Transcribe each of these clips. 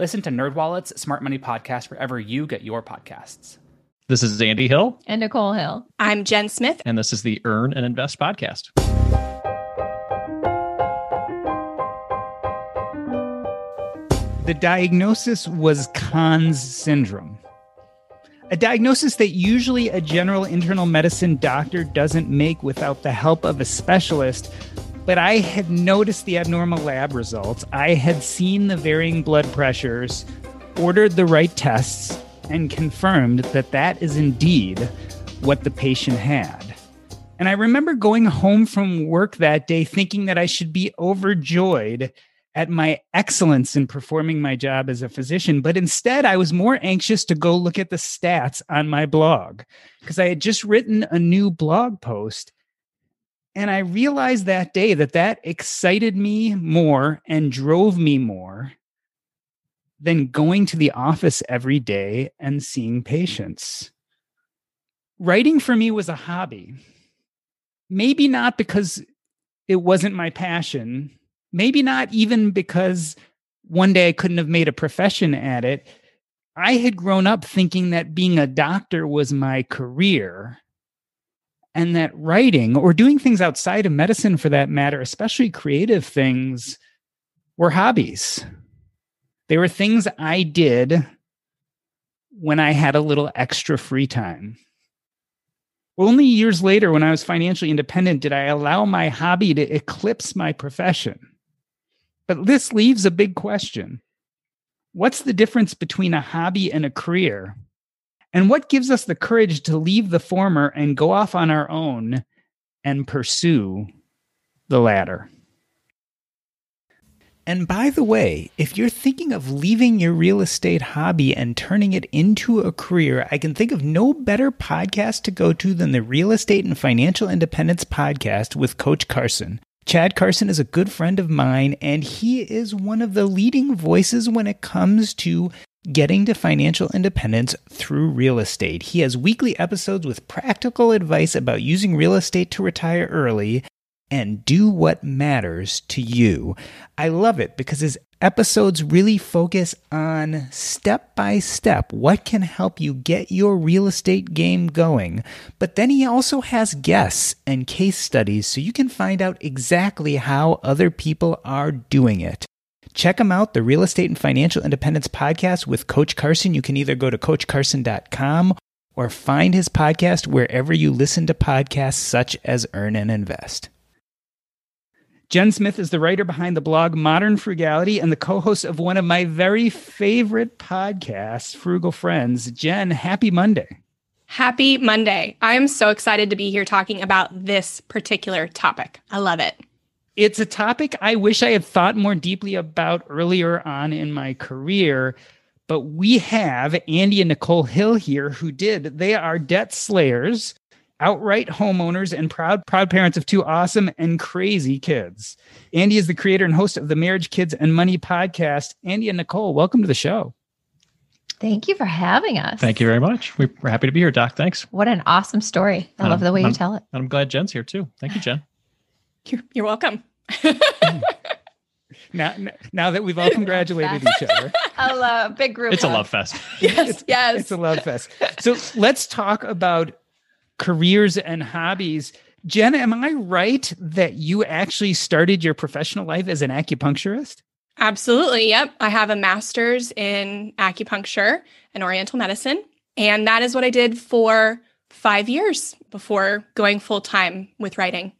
Listen to NerdWallet's Smart Money Podcast wherever you get your podcasts. This is Andy Hill. And Nicole Hill. I'm Jen Smith. And this is the Earn and Invest podcast. The diagnosis was Conn's syndrome. A diagnosis that usually a general internal medicine doctor doesn't make without the help of a specialist but I had noticed the abnormal lab results. I had seen the varying blood pressures, ordered the right tests, and confirmed that that is indeed what the patient had. And I remember going home from work that day thinking that I should be overjoyed at my excellence in performing my job as a physician. But instead, I was more anxious to go look at the stats on my blog because I had just written a new blog post and I realized that day that that excited me more and drove me more than going to the office every day and seeing patients. Writing for me was a hobby. Maybe not because it wasn't my passion, maybe not even because one day I couldn't have made a profession at it. I had grown up thinking that being a doctor was my career and that writing or doing things outside of medicine for that matter, especially creative things, were hobbies. They were things I did when I had a little extra free time. Only years later, when I was financially independent, did I allow my hobby to eclipse my profession. But this leaves a big question What's the difference between a hobby and a career? And what gives us the courage to leave the former and go off on our own and pursue the latter? And by the way, if you're thinking of leaving your real estate hobby and turning it into a career, I can think of no better podcast to go to than the Real Estate and Financial Independence podcast with Coach Carson. Chad Carson is a good friend of mine, and he is one of the leading voices when it comes to getting to financial independence through real estate. He has weekly episodes with practical advice about using real estate to retire early and do what matters to you. I love it because his episodes really focus on step by step what can help you get your real estate game going. But then he also has guests and case studies so you can find out exactly how other people are doing it. Check them out, the Real Estate and Financial Independence podcast with Coach Carson. You can either go to coachcarson.com or find his podcast wherever you listen to podcasts such as Earn and Invest. Jen Smith is the writer behind the blog Modern Frugality and the co host of one of my very favorite podcasts, Frugal Friends. Jen, happy Monday. Happy Monday. I'm so excited to be here talking about this particular topic. I love it it's a topic I wish I had thought more deeply about earlier on in my career. But we have Andy and Nicole Hill here who did. They are debt slayers, outright homeowners, and proud proud parents of two awesome and crazy kids. Andy is the creator and host of the Marriage, Kids, and Money podcast. Andy and Nicole, welcome to the show. Thank you for having us. Thank you very much. We're happy to be here, Doc. Thanks. What an awesome story. I love the way I'm, you tell it. I'm glad Jen's here too. Thank you, Jen. You're, you're welcome. Now, now that we've all congratulated each other, a love, big group. It's hug. a love fest. yes, it's, yes, it's a love fest. So let's talk about careers and hobbies. Jen, am I right that you actually started your professional life as an acupuncturist? Absolutely. Yep. I have a master's in acupuncture and oriental medicine. And that is what I did for five years before going full time with writing.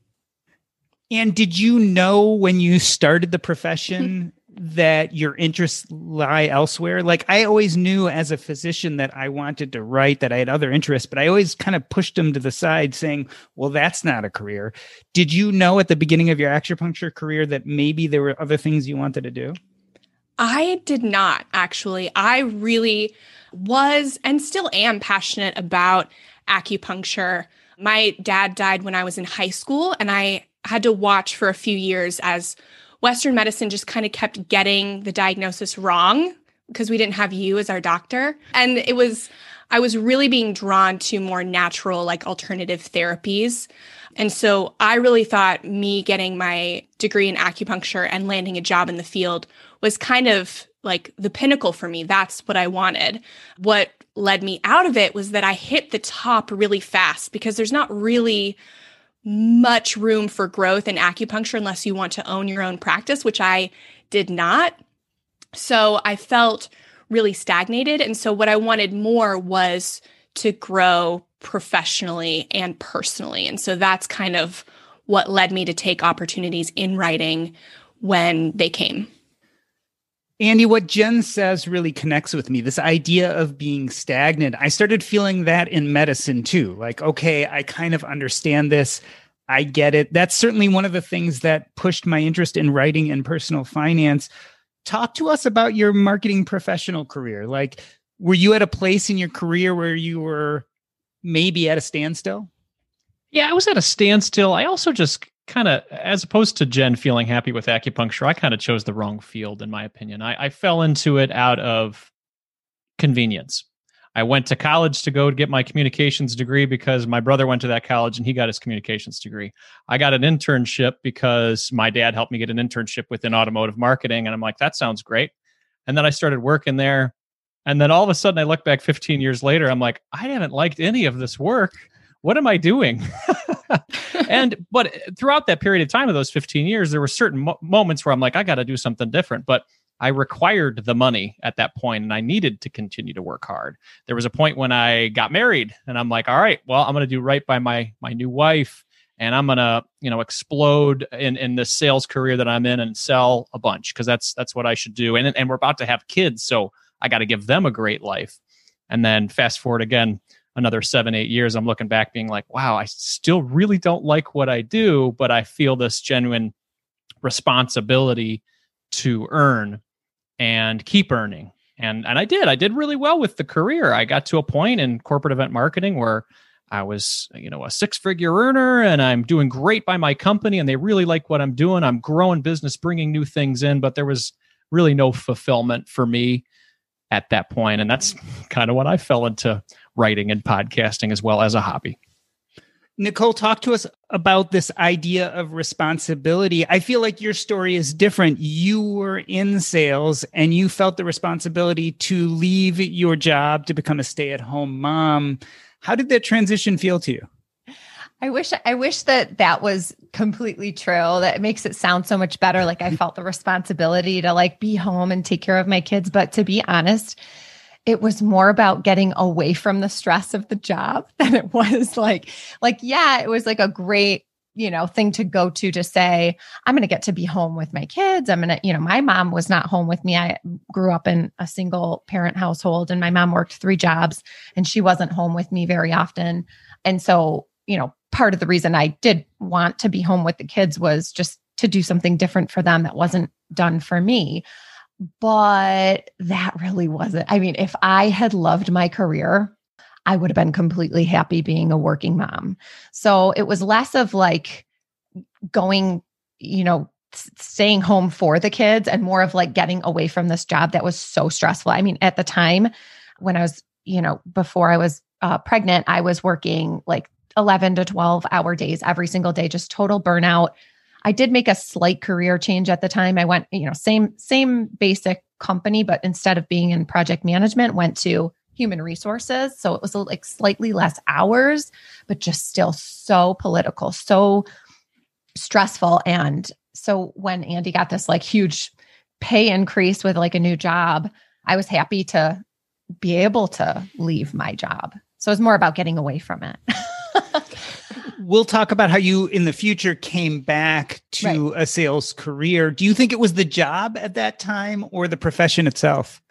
And did you know when you started the profession that your interests lie elsewhere? Like I always knew as a physician that I wanted to write, that I had other interests, but I always kind of pushed them to the side saying, well, that's not a career. Did you know at the beginning of your acupuncture career that maybe there were other things you wanted to do? I did not actually. I really was and still am passionate about acupuncture. My dad died when I was in high school, and I had to watch for a few years as Western medicine just kind of kept getting the diagnosis wrong because we didn't have you as our doctor. And it was, I was really being drawn to more natural, like alternative therapies. And so I really thought me getting my degree in acupuncture and landing a job in the field was kind of like the pinnacle for me. That's what I wanted. What led me out of it was that I hit the top really fast because there's not really much room for growth in acupuncture unless you want to own your own practice, which I did not. So I felt really stagnated. And so what I wanted more was to grow professionally and personally. And so that's kind of what led me to take opportunities in writing when they came. Andy, what Jen says really connects with me. This idea of being stagnant. I started feeling that in medicine too. Like, okay, I kind of understand this. I get it. That's certainly one of the things that pushed my interest in writing and personal finance. Talk to us about your marketing professional career. Like, were you at a place in your career where you were maybe at a standstill? Yeah, I was at a standstill. I also just kind of, as opposed to Jen feeling happy with acupuncture, I kind of chose the wrong field, in my opinion. I, I fell into it out of convenience. I went to college to go to get my communications degree because my brother went to that college and he got his communications degree. I got an internship because my dad helped me get an internship within automotive marketing. And I'm like, that sounds great. And then I started working there. And then all of a sudden, I look back 15 years later, I'm like, I haven't liked any of this work. What am I doing? and but eh, throughout that period of time of those 15 years there were certain mo- moments where i'm like i got to do something different but i required the money at that point and i needed to continue to work hard. There was a point when i got married and i'm like all right well i'm going to do right by my my new wife and i'm going to you know explode in in the sales career that i'm in and sell a bunch because that's that's what i should do. And and we're about to have kids so i got to give them a great life. And then fast forward again another seven, eight years, I'm looking back being like, wow, I still really don't like what I do, but I feel this genuine responsibility to earn and keep earning. And and I did. I did really well with the career. I got to a point in corporate event marketing where I was, you know, a six-figure earner and I'm doing great by my company and they really like what I'm doing. I'm growing business, bringing new things in, but there was really no fulfillment for me at that point and that's kind of what I fell into writing and podcasting as well as a hobby. Nicole, talk to us about this idea of responsibility. I feel like your story is different. You were in sales and you felt the responsibility to leave your job to become a stay at home mom. How did that transition feel to you? I wish I wish that that was completely true. That makes it sound so much better like I felt the responsibility to like be home and take care of my kids, but to be honest, it was more about getting away from the stress of the job than it was like like yeah it was like a great you know thing to go to to say i'm going to get to be home with my kids. I'm going to you know my mom was not home with me. I grew up in a single parent household and my mom worked three jobs and she wasn't home with me very often. And so you know part of the reason i did want to be home with the kids was just to do something different for them that wasn't done for me but that really wasn't. I mean, if I had loved my career, I would have been completely happy being a working mom. So it was less of like going, you know, staying home for the kids and more of like getting away from this job that was so stressful. I mean, at the time when I was, you know, before I was uh, pregnant, I was working like 11 to 12 hour days every single day, just total burnout. I did make a slight career change at the time. I went, you know, same same basic company, but instead of being in project management, went to human resources. So it was like slightly less hours, but just still so political, so stressful. And so when Andy got this like huge pay increase with like a new job, I was happy to be able to leave my job. So it's more about getting away from it. we'll talk about how you in the future came back to right. a sales career. Do you think it was the job at that time or the profession itself?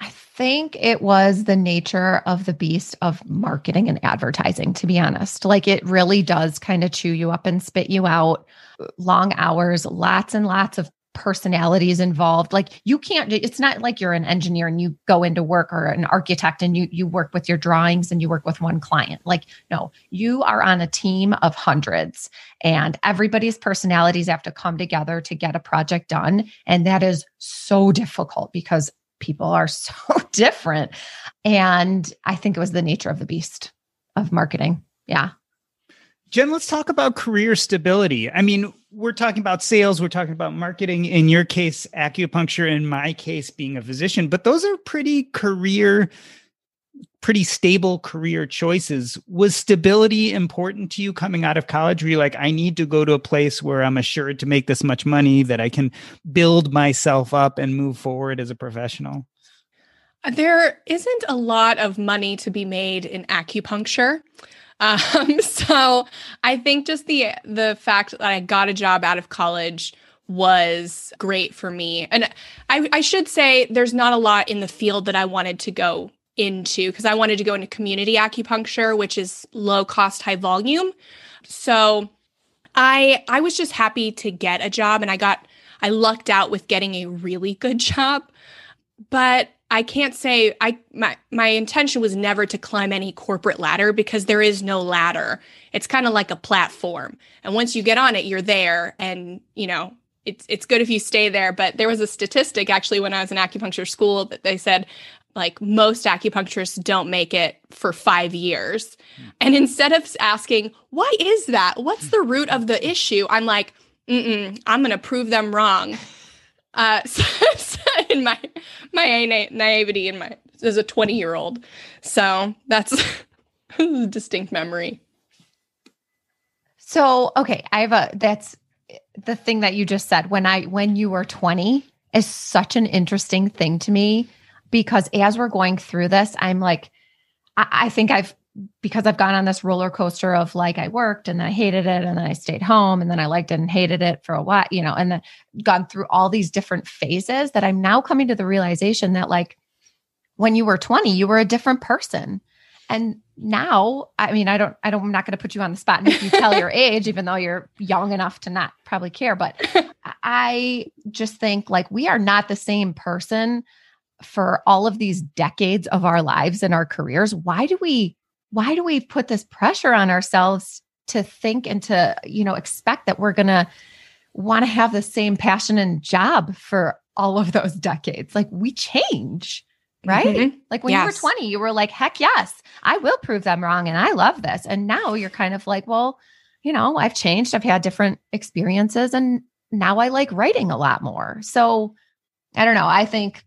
I think it was the nature of the beast of marketing and advertising, to be honest. Like it really does kind of chew you up and spit you out. Long hours, lots and lots of personalities involved. Like you can't it's not like you're an engineer and you go into work or an architect and you you work with your drawings and you work with one client. Like no you are on a team of hundreds and everybody's personalities have to come together to get a project done. And that is so difficult because people are so different. And i think it was the nature of the beast of marketing. Yeah Jen, let's talk about career stability. I mean, we're talking about sales, we're talking about marketing, in your case, acupuncture, in my case, being a physician, but those are pretty career, pretty stable career choices. Was stability important to you coming out of college? Were you like, I need to go to a place where I'm assured to make this much money, that I can build myself up and move forward as a professional? There isn't a lot of money to be made in acupuncture. Um, so I think just the the fact that I got a job out of college was great for me. And I, I should say there's not a lot in the field that I wanted to go into because I wanted to go into community acupuncture, which is low cost, high volume. So I I was just happy to get a job and I got I lucked out with getting a really good job. But I can't say I my my intention was never to climb any corporate ladder because there is no ladder. It's kind of like a platform. And once you get on it, you're there and, you know, it's it's good if you stay there, but there was a statistic actually when I was in acupuncture school that they said like most acupuncturists don't make it for 5 years. Hmm. And instead of asking, "Why is that? What's the root of the issue?" I'm like, "Mm-mm, I'm going to prove them wrong." Uh, so, so in my my naivety in my as a 20 year old. So that's a distinct memory. So okay, I have a that's the thing that you just said when I when you were 20 is such an interesting thing to me because as we're going through this, I'm like, I, I think I've because I've gone on this roller coaster of like I worked and I hated it and then I stayed home and then I liked it and hated it for a while, you know, and then gone through all these different phases that I'm now coming to the realization that like when you were 20, you were a different person. And now, I mean, I don't, I don't, I'm not going to put you on the spot and if you tell your age, even though you're young enough to not probably care. But I just think like we are not the same person for all of these decades of our lives and our careers. Why do we why do we put this pressure on ourselves to think and to you know expect that we're going to want to have the same passion and job for all of those decades like we change right mm-hmm. like when yes. you were 20 you were like heck yes i will prove them wrong and i love this and now you're kind of like well you know i've changed i've had different experiences and now i like writing a lot more so i don't know i think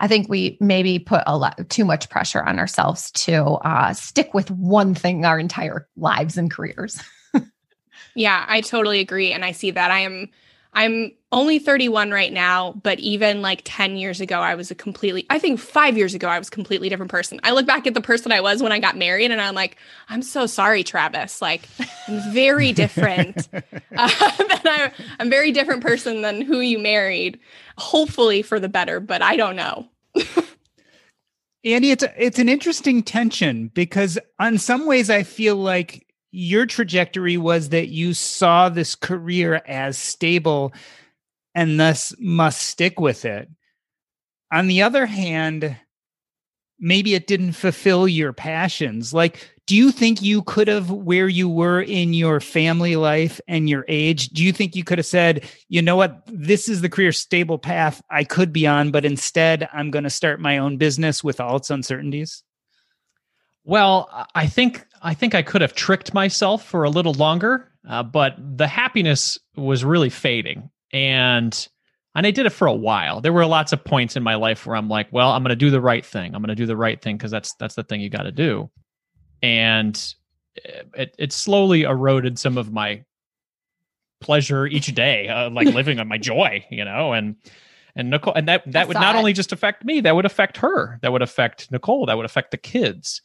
I think we maybe put a lot too much pressure on ourselves to uh, stick with one thing our entire lives and careers. yeah, I totally agree, and I see that. I am I'm only 31 right now, but even like 10 years ago, I was a completely, I think five years ago, I was a completely different person. I look back at the person I was when I got married and I'm like, I'm so sorry, Travis. Like, I'm very different. uh, I, I'm a very different person than who you married, hopefully for the better, but I don't know. Andy, it's a, it's an interesting tension because on some ways I feel like your trajectory was that you saw this career as stable and thus must stick with it. On the other hand, maybe it didn't fulfill your passions. Like, do you think you could have, where you were in your family life and your age, do you think you could have said, you know what, this is the career stable path I could be on, but instead I'm going to start my own business with all its uncertainties? Well, I think I think I could have tricked myself for a little longer, uh, but the happiness was really fading, and and I did it for a while. There were lots of points in my life where I'm like, well, I'm going to do the right thing. I'm going to do the right thing because that's that's the thing you got to do. And it it slowly eroded some of my pleasure each day, uh, like living on my joy, you know, and and Nicole, and that that would not it. only just affect me, that would affect her, that would affect Nicole, that would affect the kids,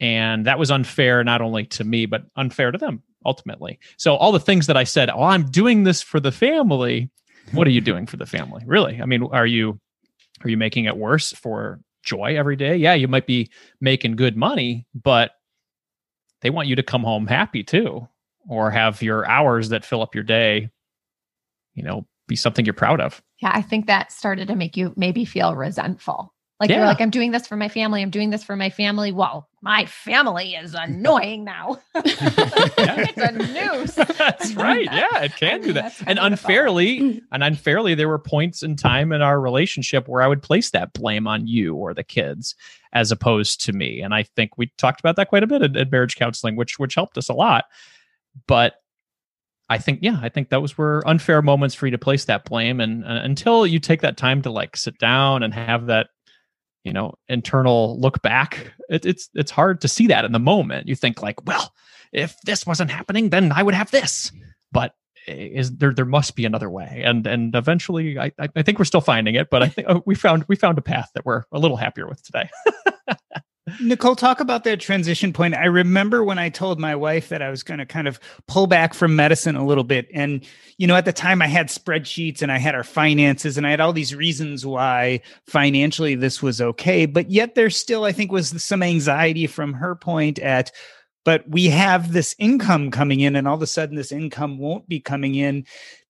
and that was unfair not only to me but unfair to them ultimately. So all the things that I said, oh, I'm doing this for the family. What are you doing for the family? Really? I mean, are you are you making it worse for joy every day? Yeah, you might be making good money, but they want you to come home happy too or have your hours that fill up your day you know be something you're proud of yeah i think that started to make you maybe feel resentful like yeah. you're like i'm doing this for my family. I'm doing this for my family. Well my family is annoying now. It's a noose. That's right. yeah it can I mean, do that and unfairly and unfairly there were points in time in our relationship where i would place that blame on you or the kids as opposed to me. And i think we talked about that quite a bit at, at marriage counseling which which helped us a lot. But I think, yeah, I think those were unfair moments for you to place that blame. And uh, until you take that time to like sit down and have that, you know, internal look back, it, it's it's hard to see that in the moment. You think like, well, if this wasn't happening, then I would have this. But is there there must be another way and and eventually i i think we're still finding it but i think oh, we found we found a path that we're a little happier with today Nicole, talk about that transition point. I remember when I told my wife that I was going to kind of pull back from medicine a little bit. And, you know, at the time I had spreadsheets and I had our finances and I had all these reasons why financially this was okay. But yet there still, I think, was some anxiety from her point at, but we have this income coming in and all of a sudden this income won't be coming in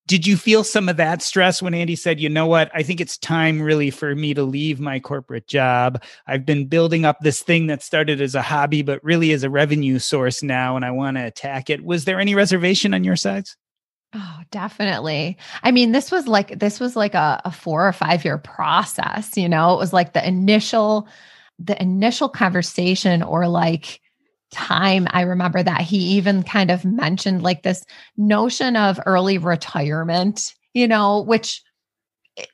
did you feel some of that stress when Andy said, you know what? I think it's time really for me to leave my corporate job. I've been building up this thing that started as a hobby, but really is a revenue source now, and I want to attack it. Was there any reservation on your sides? Oh, definitely. I mean, this was like this was like a, a four or five year process, you know. It was like the initial the initial conversation or like time, I remember that he even kind of mentioned like this notion of early retirement, you know, which eh,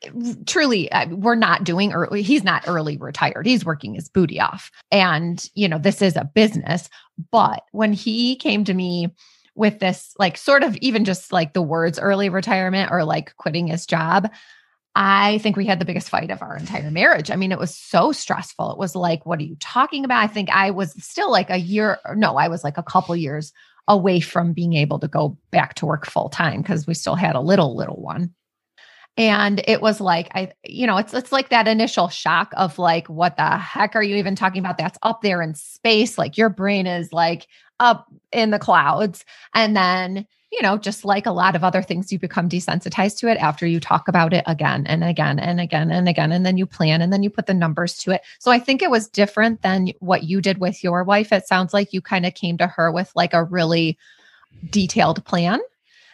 truly uh, we're not doing early he's not early retired he's working his booty off. And you know this is a business but when he came to me with this like sort of even just like the words early retirement or like quitting his job I think we had the biggest fight of our entire marriage. I mean, it was so stressful. It was like, what are you talking about? I think I was still like a year, no, I was like a couple years away from being able to go back to work full time because we still had a little, little one. And it was like, I, you know, it's it's like that initial shock of like, what the heck are you even talking about? That's up there in space. Like your brain is like up in the clouds. And then you know, just like a lot of other things, you become desensitized to it after you talk about it again and again and again and again. And then you plan and then you put the numbers to it. So I think it was different than what you did with your wife. It sounds like you kind of came to her with like a really detailed plan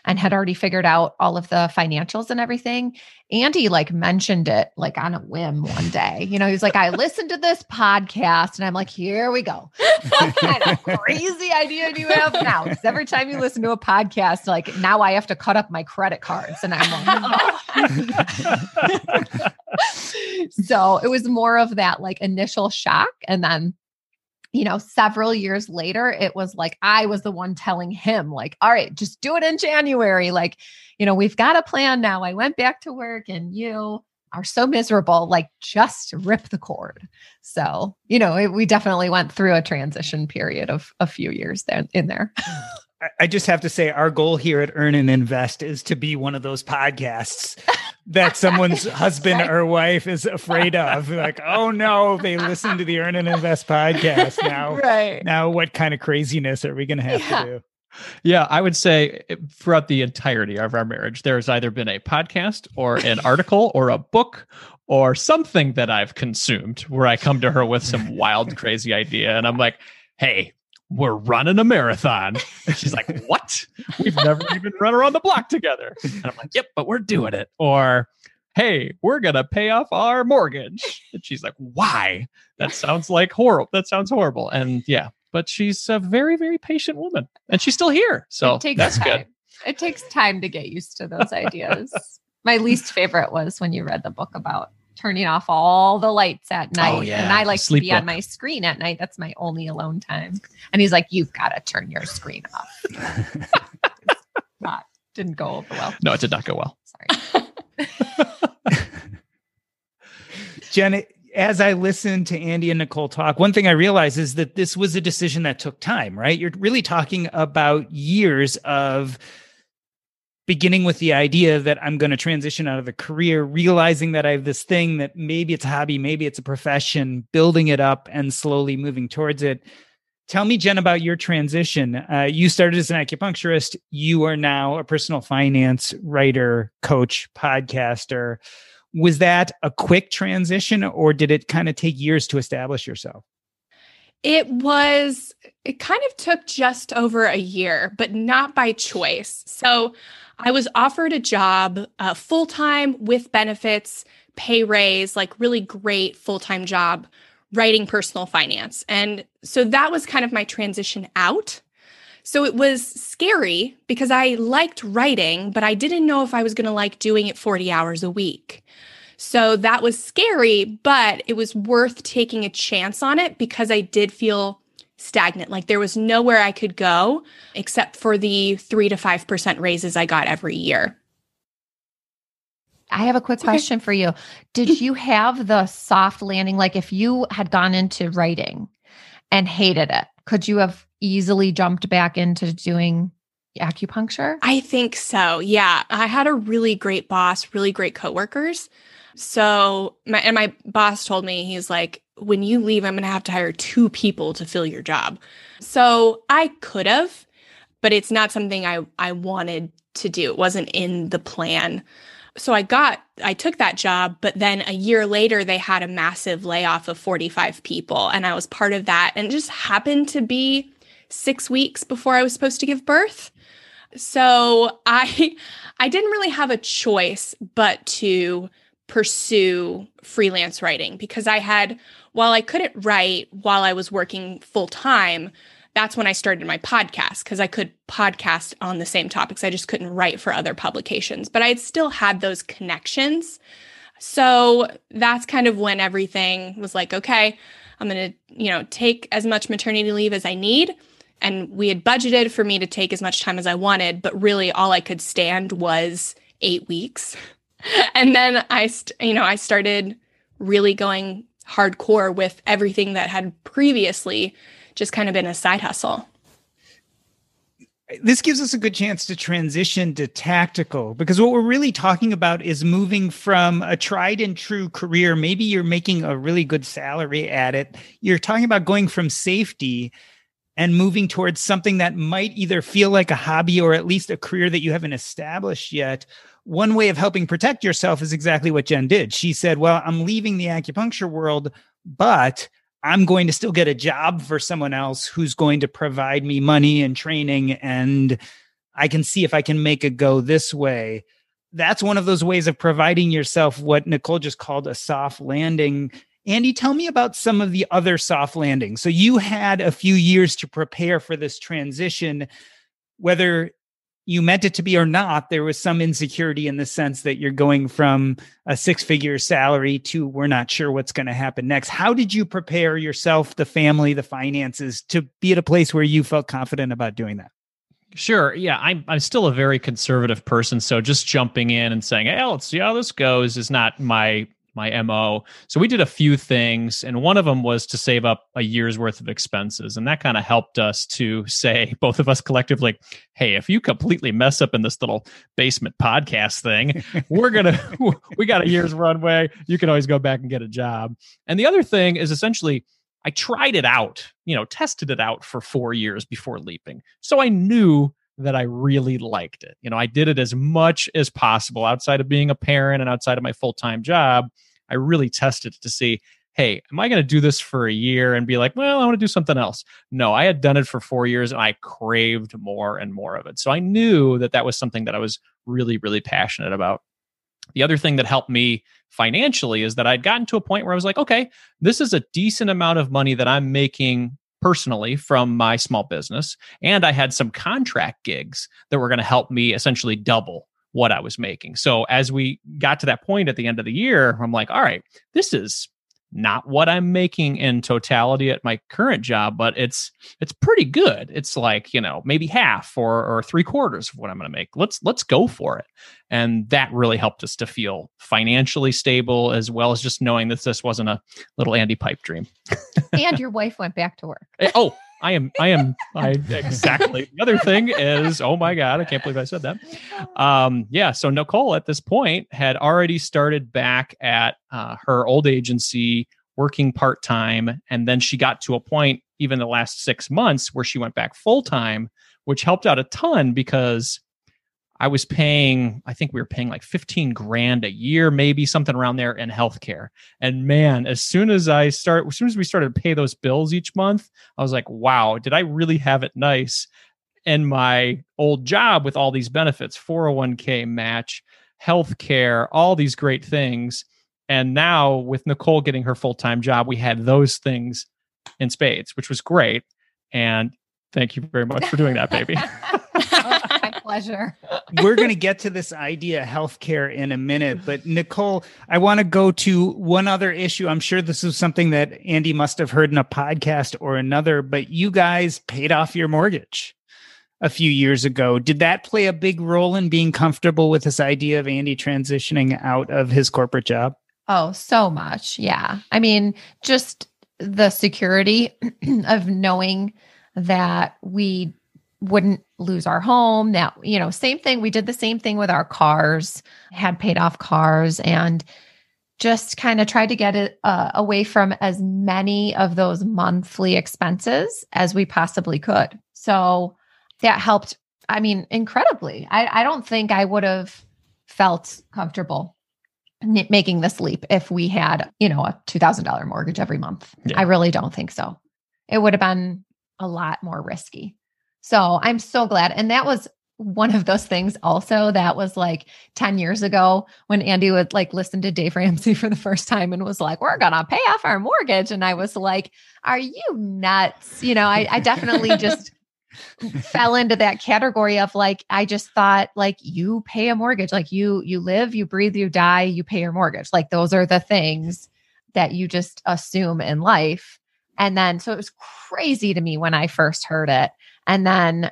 and had already figured out all of the financials and everything. Andy like mentioned it like on a whim one day. You know, he's like, I listened to this podcast and I'm like, here we go. What kind of crazy idea do you have now? Because every time you listen to a podcast, like now I have to cut up my credit cards. And I'm like, oh. so it was more of that like initial shock. And then you know, several years later, it was like I was the one telling him, like, all right, just do it in January. Like, you know, we've got a plan now. I went back to work and you are so miserable. Like, just rip the cord. So, you know, it, we definitely went through a transition period of a few years there in there. I just have to say, our goal here at Earn and Invest is to be one of those podcasts that someone's husband right. or wife is afraid of. Like, oh no, they listen to the Earn and Invest podcast now. Right. Now, what kind of craziness are we going to have yeah. to do? Yeah, I would say eh, throughout the entirety of our marriage, there has either been a podcast or an article or a book or something that I've consumed where I come to her with some wild, crazy idea. And I'm like, hey, we're running a marathon. And she's like, What? We've never even run around the block together. And I'm like, Yep, but we're doing it. Or, Hey, we're going to pay off our mortgage. And she's like, Why? That sounds like horrible. That sounds horrible. And yeah, but she's a very, very patient woman and she's still here. So that's time. good. It takes time to get used to those ideas. My least favorite was when you read the book about turning off all the lights at oh, night. Oh, yeah. And I like to Sleep be on my screen at night. That's my only alone time. And he's like, You've got to turn your screen off. Not didn't go over well. No, it did not go well. Sorry. Jen, as I listened to Andy and Nicole talk, one thing I realized is that this was a decision that took time, right? You're really talking about years of beginning with the idea that I'm going to transition out of a career, realizing that I have this thing that maybe it's a hobby, maybe it's a profession, building it up and slowly moving towards it. Tell me, Jen, about your transition. Uh, you started as an acupuncturist. You are now a personal finance writer, coach, podcaster. Was that a quick transition or did it kind of take years to establish yourself? It was, it kind of took just over a year, but not by choice. So I was offered a job uh, full time with benefits, pay raise, like really great full time job writing personal finance. And so that was kind of my transition out. So it was scary because I liked writing, but I didn't know if I was going to like doing it 40 hours a week. So that was scary, but it was worth taking a chance on it because I did feel stagnant. Like there was nowhere I could go except for the three to 5% raises I got every year. I have a quick Okay. question for you. Did you have the soft landing? Like if you had gone into writing and hated it, could you have easily jumped back into doing acupuncture? I think so. Yeah. I had a really great boss, really great coworkers. So, my, and my boss told me, he's like, when you leave, I'm to have to hire two people to fill your job. So I could have, but it's not something I, I wanted to do. It wasn't in the plan. So I got, I took that job, but then a year later, they had a massive layoff of 45 people. And I was part of that. And it just happened to be six weeks before I was supposed to give birth. So I I didn't really have a choice but to pursue freelance writing because I had while I couldn't write while I was working full time, that's when I started my podcast because I could podcast on the same topics. I just couldn't write for other publications, but I still had those connections. So that's kind of when everything was like, okay, I'm going to, you know, take as much maternity leave as I need. And we had budgeted for me to take as much time as I wanted, but really all I could stand was eight weeks. and then I, st- you know, I started really going hardcore with everything that had previously just kind of been a side hustle. this gives us a good chance to transition to tactical because what we're really talking about is moving from a tried and true career. Maybe you're making a really good salary at it. You're talking about going from safety and moving towards something that might either feel like a hobby or at least a career that you haven't established yet. One way of helping protect yourself is exactly what Jen did. She said, Well, I'm leaving the acupuncture world, but I'm going to still get a job for someone else who's going to provide me money and training, and I can see if I can make it go this way. That's one of those ways of providing yourself what Nicole just called a soft landing. Andy, tell me about some of the other soft landings. So you had a few years to prepare for this transition, whether you meant it to be or not, there was some insecurity in the sense that you're going from a six figure salary to we're not sure what's going to happen next. How did you prepare yourself, the family, the finances to be at a place where you felt confident about doing that? Sure. Yeah, I'm I'm still a very conservative person, so just jumping in and saying, "Hey, let's see how this goes," is not my my mo. So we did a few things, and one of them was to save up a year's worth of expenses, and that kind of helped us to say, both of us collectively, "Hey, if you completely mess up in this little basement podcast thing, we're gonna we got a year's runway. You can always go back and get a job." And the other thing is essentially I tried it out, you know, tested it out for four years before leaping. So I knew that I really liked it. You know, I did it as much as possible outside of being a parent and outside of my full time job. I really tested to see, hey, am I going to do this for a year and be like, well, I want to do something else? No, I had done it for four years and I craved more and more of it. So I knew that that was something that I was really, really passionate about. The other thing that helped me financially is that I'd gotten to a point where I was like, okay, this is a decent amount of money that I'm making personally from my small business. And I had some contract gigs that were going to help me essentially double what I was making. So as we got to that point at the end of the year, I'm like, all right, this is not what I'm making in totality at my current job, but it's it's pretty good. It's like, you know, maybe half or or three quarters of what I'm gonna make. Let's let's go for it. And that really helped us to feel financially stable as well as just knowing that this wasn't a little Andy pipe dream. and your wife went back to work. Eh, oh, I am, I am, I exactly. The other thing is, oh my God, I can't believe I said that. Um, yeah. So Nicole at this point had already started back at uh, her old agency working part time. And then she got to a point, even the last six months, where she went back full time, which helped out a ton because I was paying, I think we were paying like 15 grand a year, maybe something around there in healthcare. And man, as soon as I start, as soon as we started to pay those bills each month, I was like, wow, did I really have it nice in my old job with all these benefits, 401k match, healthcare, all these great things. And now with Nicole getting her full time job, we had those things in spades, which was great. And thank you very much for doing that, baby. pleasure. We're going to get to this idea of healthcare in a minute, but Nicole, I want to go to one other issue. I'm sure this is something that Andy must have heard in a podcast or another, but you guys paid off your mortgage a few years ago. Did that play a big role in being comfortable with this idea of Andy transitioning out of his corporate job? Oh, so much. Yeah. I mean, just the security of knowing that we wouldn't lose our home. That, you know, same thing. We did the same thing with our cars, had paid off cars, and just kind of tried to get it uh, away from as many of those monthly expenses as we possibly could. So that helped. I mean, incredibly. I, I don't think I would have felt comfortable making this leap if we had, you know, a $2,000 mortgage every month. Yeah. I really don't think so. It would have been a lot more risky. So I'm so glad. And that was one of those things also that was like 10 years ago when Andy would like listen to Dave Ramsey for the first time and was like, we're going to pay off our mortgage. And I was like, are you nuts? You know, I, I definitely just fell into that category of like, I just thought like you pay a mortgage, like you, you live, you breathe, you die, you pay your mortgage. Like those are the things that you just assume in life. And then, so it was crazy to me when I first heard it. And then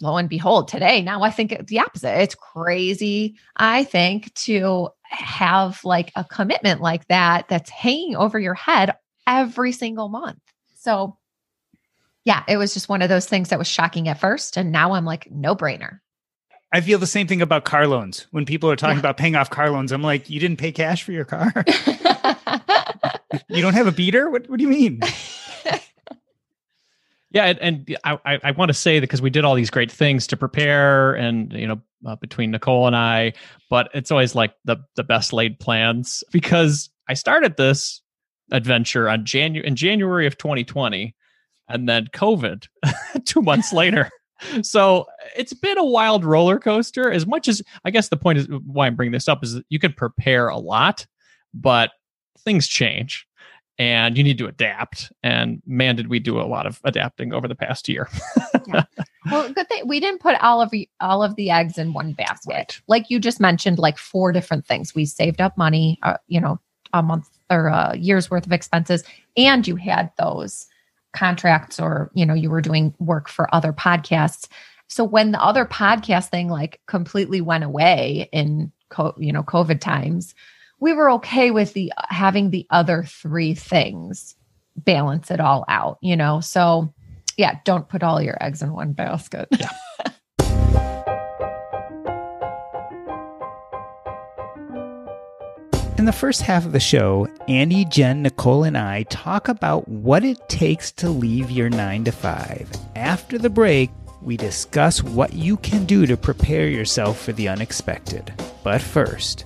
lo and behold, today, now I think it's the opposite. It's crazy, I think, to have like a commitment like that that's hanging over your head every single month. So, yeah, it was just one of those things that was shocking at first. And now I'm like, no brainer. I feel the same thing about car loans. When people are talking yeah. about paying off car loans, I'm like, you didn't pay cash for your car. you don't have a beater? What, what do you mean? Yeah, and, and I, I want to say that because we did all these great things to prepare, and you know, uh, between Nicole and I, but it's always like the the best laid plans because I started this adventure on Janu- in January of 2020, and then COVID two months later. So it's been a wild roller coaster. As much as I guess the point is why I'm bringing this up is that you can prepare a lot, but things change and you need to adapt. And man, did we do a lot of adapting over the past year. yeah. Well, good thing we didn't put all of all of the eggs in one basket. Right. Like you just mentioned, like four different things. We saved up money, uh, you know, a month or a year's worth of expenses, and you had those contracts, or you know, you were doing work for other podcasts. So when the other podcast thing like completely went away in co- you know COVID times, we were okay with the having the other three things balance it all out, you know? So yeah, don't put all your eggs in one basket. Yeah. In the first half of the show, Andy, Jen, Nicole, and I talk about what it takes to leave your nine to five. After the break, we discuss what you can do to prepare yourself for the unexpected. But first,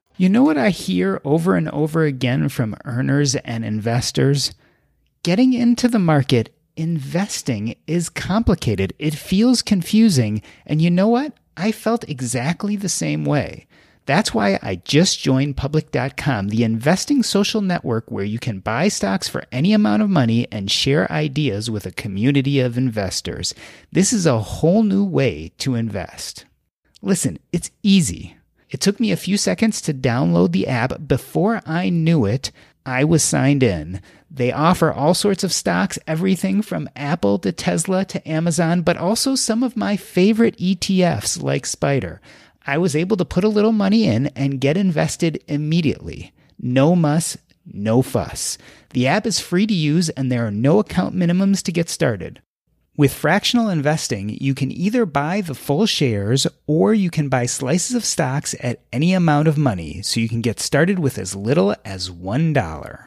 You know what I hear over and over again from earners and investors? Getting into the market, investing is complicated. It feels confusing. And you know what? I felt exactly the same way. That's why I just joined public.com, the investing social network where you can buy stocks for any amount of money and share ideas with a community of investors. This is a whole new way to invest. Listen, it's easy. It took me a few seconds to download the app. Before I knew it, I was signed in. They offer all sorts of stocks, everything from Apple to Tesla to Amazon, but also some of my favorite ETFs like Spider. I was able to put a little money in and get invested immediately. No muss, no fuss. The app is free to use and there are no account minimums to get started. With fractional investing, you can either buy the full shares or you can buy slices of stocks at any amount of money, so you can get started with as little as $1.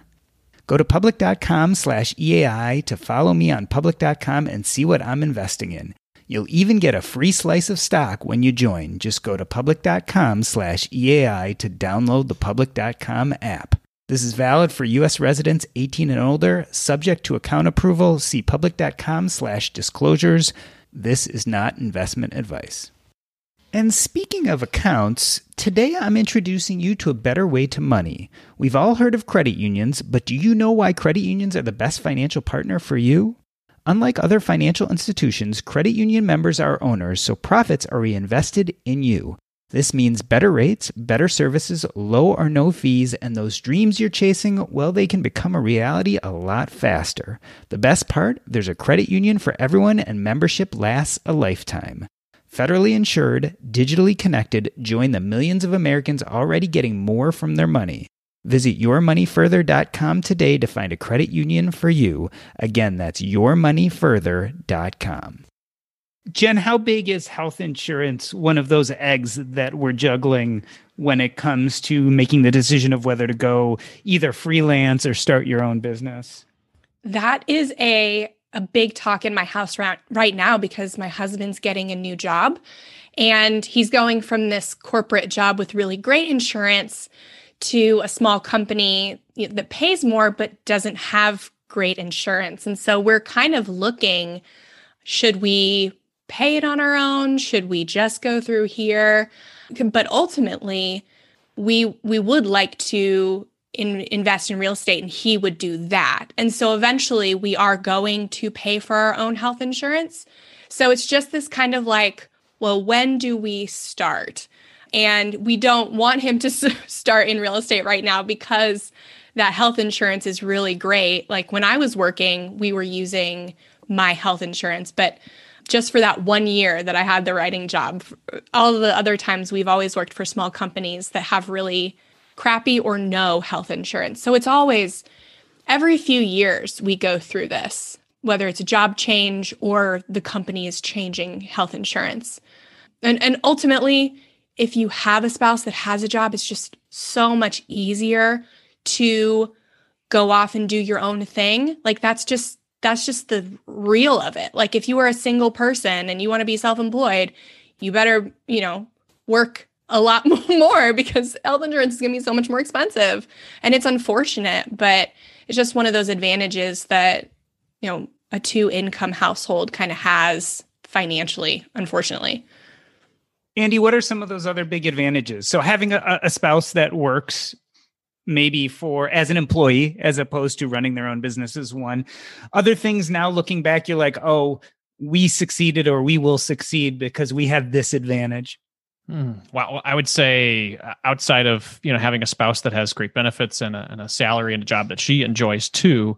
Go to public.com slash EAI to follow me on public.com and see what I'm investing in. You'll even get a free slice of stock when you join. Just go to public.com slash EAI to download the public.com app. This is valid for U.S. residents 18 and older, subject to account approval. See public.com slash disclosures. This is not investment advice. And speaking of accounts, today I'm introducing you to a better way to money. We've all heard of credit unions, but do you know why credit unions are the best financial partner for you? Unlike other financial institutions, credit union members are owners, so profits are reinvested in you. This means better rates, better services, low or no fees, and those dreams you're chasing, well, they can become a reality a lot faster. The best part there's a credit union for everyone, and membership lasts a lifetime. Federally insured, digitally connected, join the millions of Americans already getting more from their money. Visit yourmoneyfurther.com today to find a credit union for you. Again, that's yourmoneyfurther.com. Jen, how big is health insurance one of those eggs that we're juggling when it comes to making the decision of whether to go either freelance or start your own business? That is a a big talk in my house right, right now because my husband's getting a new job and he's going from this corporate job with really great insurance to a small company that pays more but doesn't have great insurance. And so we're kind of looking should we pay it on our own? Should we just go through here? But ultimately, we we would like to in, invest in real estate and he would do that. And so eventually we are going to pay for our own health insurance. So it's just this kind of like, well, when do we start? And we don't want him to start in real estate right now because that health insurance is really great. Like when I was working, we were using my health insurance, but just for that one year that I had the writing job. All the other times we've always worked for small companies that have really crappy or no health insurance. So it's always every few years we go through this, whether it's a job change or the company is changing health insurance. And and ultimately, if you have a spouse that has a job, it's just so much easier to go off and do your own thing. Like that's just that's just the real of it. Like if you are a single person and you want to be self-employed, you better, you know, work a lot more because health insurance is going to be so much more expensive. And it's unfortunate, but it's just one of those advantages that, you know, a two income household kind of has financially, unfortunately. Andy, what are some of those other big advantages? So having a, a spouse that works maybe for as an employee as opposed to running their own business is one. Other things now looking back, you're like, oh, we succeeded or we will succeed because we have this advantage. Hmm. Well, I would say uh, outside of you know having a spouse that has great benefits and a, and a salary and a job that she enjoys too,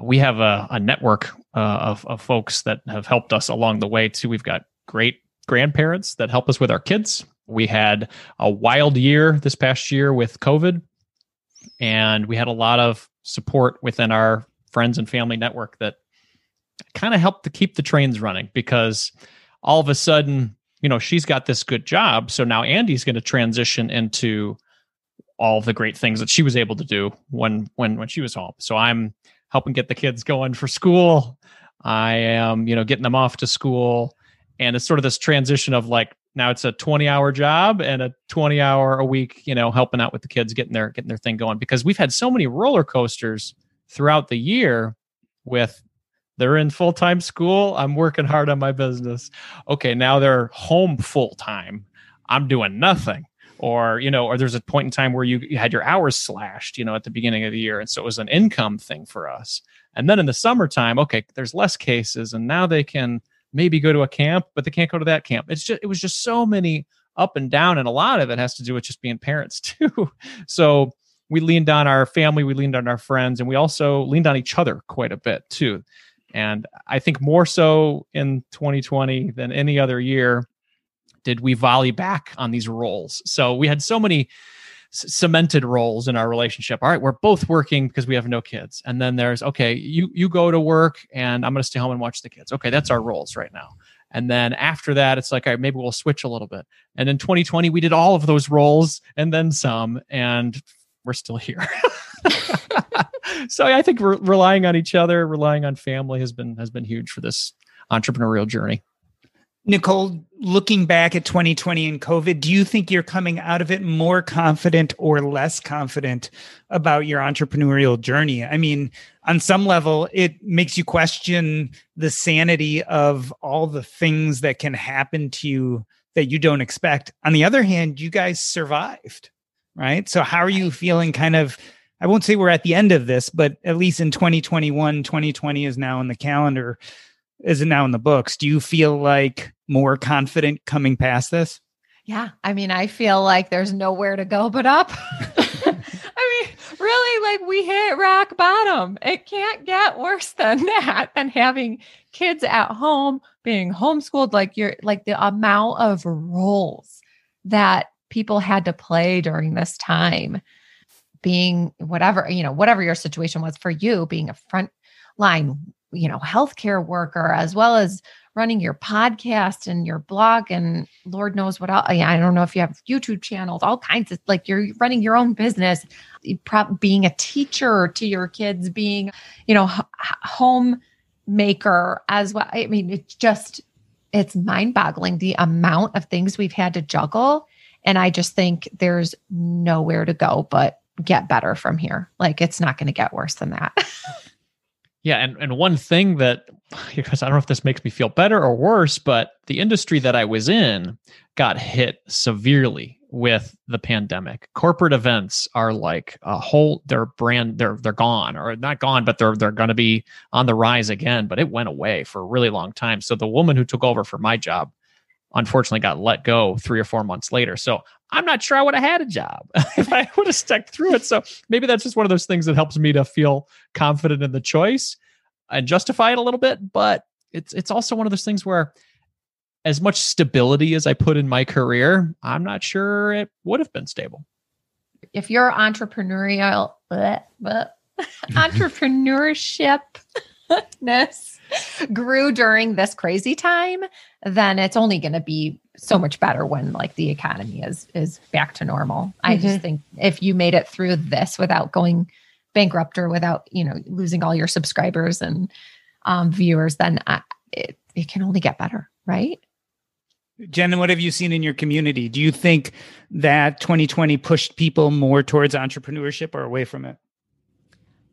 we have a, a network uh, of, of folks that have helped us along the way too. We've got great grandparents that help us with our kids. We had a wild year this past year with COVID, and we had a lot of support within our friends and family network that kind of helped to keep the trains running because all of a sudden, you know, she's got this good job. So now Andy's going to transition into all the great things that she was able to do when when when she was home. So I'm helping get the kids going for school. I am, you know, getting them off to school. And it's sort of this transition of like now it's a 20 hour job and a 20 hour a week, you know, helping out with the kids getting their getting their thing going because we've had so many roller coasters throughout the year with they're in full time school. I'm working hard on my business. Okay, now they're home full time. I'm doing nothing. Or, you know, or there's a point in time where you, you had your hours slashed, you know, at the beginning of the year. And so it was an income thing for us. And then in the summertime, okay, there's less cases and now they can maybe go to a camp, but they can't go to that camp. It's just, it was just so many up and down. And a lot of it has to do with just being parents too. so we leaned on our family, we leaned on our friends, and we also leaned on each other quite a bit too. And I think more so in 2020 than any other year did we volley back on these roles. So we had so many cemented roles in our relationship. All right, we're both working because we have no kids. And then there's okay, you you go to work and I'm going to stay home and watch the kids. Okay, that's our roles right now. And then after that, it's like, all right, maybe we'll switch a little bit. And in 2020, we did all of those roles and then some, and we're still here. so I think re- relying on each other, relying on family has been has been huge for this entrepreneurial journey. Nicole, looking back at 2020 and COVID, do you think you're coming out of it more confident or less confident about your entrepreneurial journey? I mean, on some level, it makes you question the sanity of all the things that can happen to you that you don't expect. On the other hand, you guys survived, right? So, how are you feeling kind of? I won't say we're at the end of this, but at least in 2021, 2020 is now in the calendar, is it now in the books? Do you feel like more confident coming past this? Yeah. I mean, I feel like there's nowhere to go but up. I mean, really, like we hit rock bottom. It can't get worse than that. And having kids at home, being homeschooled, like you're like the amount of roles that people had to play during this time being whatever you know whatever your situation was for you being a front line you know healthcare worker as well as running your podcast and your blog and lord knows what else i don't know if you have youtube channels all kinds of like you're running your own business being a teacher to your kids being you know home maker as well i mean it's just it's mind boggling the amount of things we've had to juggle and i just think there's nowhere to go but get better from here. Like it's not going to get worse than that. yeah, and and one thing that because I don't know if this makes me feel better or worse, but the industry that I was in got hit severely with the pandemic. Corporate events are like a whole their brand they're they're gone or not gone but they're they're going to be on the rise again, but it went away for a really long time. So the woman who took over for my job unfortunately got let go 3 or 4 months later. So I'm not sure I would have had a job if I would have stuck through it. So maybe that's just one of those things that helps me to feel confident in the choice and justify it a little bit. But it's it's also one of those things where as much stability as I put in my career, I'm not sure it would have been stable. If you're entrepreneurial bleh, bleh, entrepreneurship grew during this crazy time, then it's only going to be so much better when like the economy is is back to normal. Mm-hmm. I just mm-hmm. think if you made it through this without going bankrupt or without you know losing all your subscribers and um, viewers, then I, it it can only get better, right? Jen, what have you seen in your community? Do you think that 2020 pushed people more towards entrepreneurship or away from it?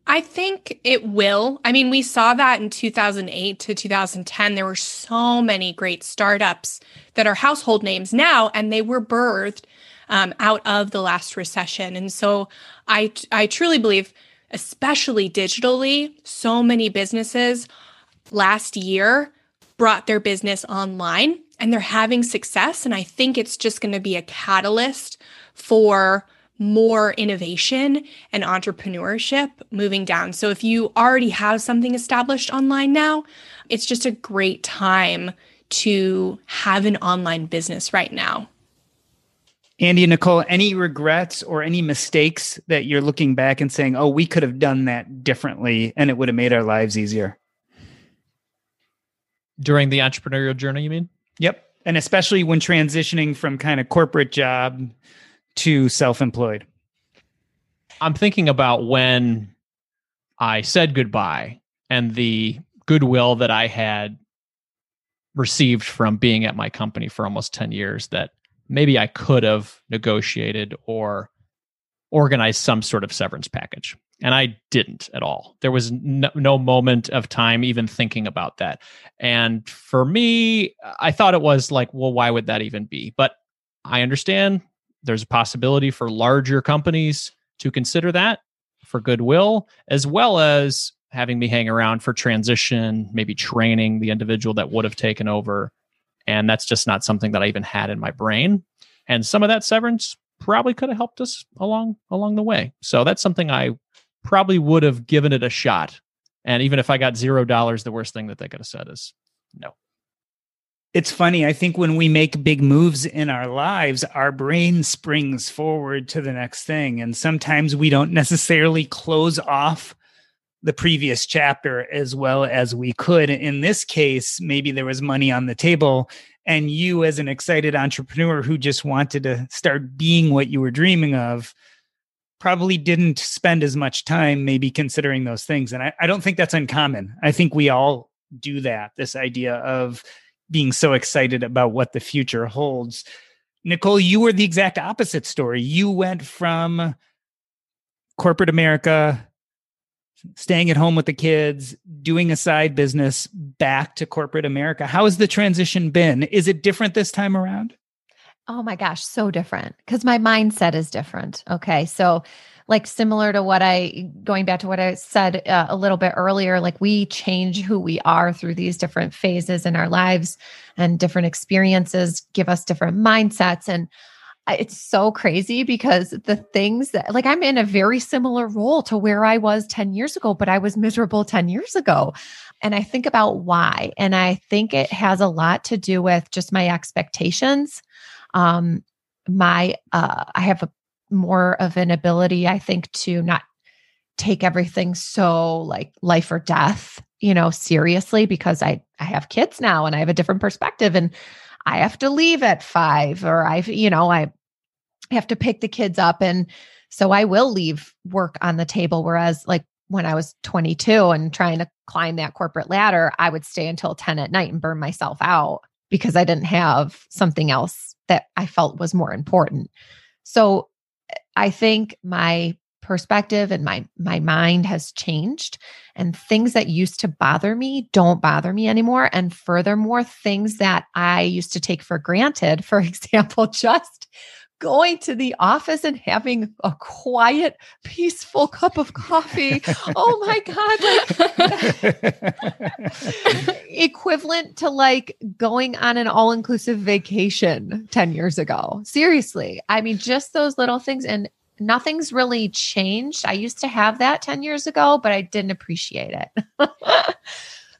I think it will. I mean, we saw that in 2008 to 2010. There were so many great startups that are household names now, and they were birthed um, out of the last recession. And so I, I truly believe, especially digitally, so many businesses last year brought their business online and they're having success. And I think it's just going to be a catalyst for more innovation and entrepreneurship moving down. So if you already have something established online now, it's just a great time to have an online business right now. Andy and Nicole, any regrets or any mistakes that you're looking back and saying, oh, we could have done that differently and it would have made our lives easier? During the entrepreneurial journey, you mean? Yep. And especially when transitioning from kind of corporate job to self employed? I'm thinking about when I said goodbye and the goodwill that I had received from being at my company for almost 10 years that maybe I could have negotiated or organized some sort of severance package. And I didn't at all. There was no, no, moment of time even thinking about that. And for me, I thought it was like, well, why would that even be? But I understand there's a possibility for larger companies to consider that for goodwill, as well as having me hang around for transition, maybe training the individual that would have taken over. And that's just not something that I even had in my brain. And some of that severance probably could have helped us along along the way. So that's something I probably would have given it a shot. And even if I got zero dollars, the worst thing that they could have said is no it's funny. I think when we make big moves in our lives, our brain springs forward to the next thing. And sometimes we don't necessarily close off the previous chapter as well as we could. In this case, maybe there was money on the table, and you, as an excited entrepreneur who just wanted to start being what you were dreaming of, probably didn't spend as much time maybe considering those things. And I, I don't think that's uncommon. I think we all do that. This idea of, being so excited about what the future holds. Nicole, you were the exact opposite story. You went from corporate America, staying at home with the kids, doing a side business, back to corporate America. How has the transition been? Is it different this time around? Oh my gosh, so different because my mindset is different. Okay. So, like similar to what I going back to what I said uh, a little bit earlier, like we change who we are through these different phases in our lives and different experiences give us different mindsets and it's so crazy because the things that like I'm in a very similar role to where I was 10 years ago, but I was miserable 10 years ago. And I think about why. And I think it has a lot to do with just my expectations. Um, my uh, I have a more of an ability, I think, to not take everything so like life or death, you know, seriously because I I have kids now and I have a different perspective and I have to leave at 5 or I've, you know, I have to pick the kids up and so I will leave work on the table whereas like when I was 22 and trying to climb that corporate ladder, I would stay until 10 at night and burn myself out because I didn't have something else that I felt was more important. So I think my perspective and my my mind has changed and things that used to bother me don't bother me anymore. And furthermore things that I used to take for granted for example just going to the office and having a quiet, peaceful cup of coffee. oh my God. Like equivalent to like going on an all inclusive vacation 10 years ago. Seriously. I mean, just those little things. And nothing's really changed. I used to have that 10 years ago, but I didn't appreciate it.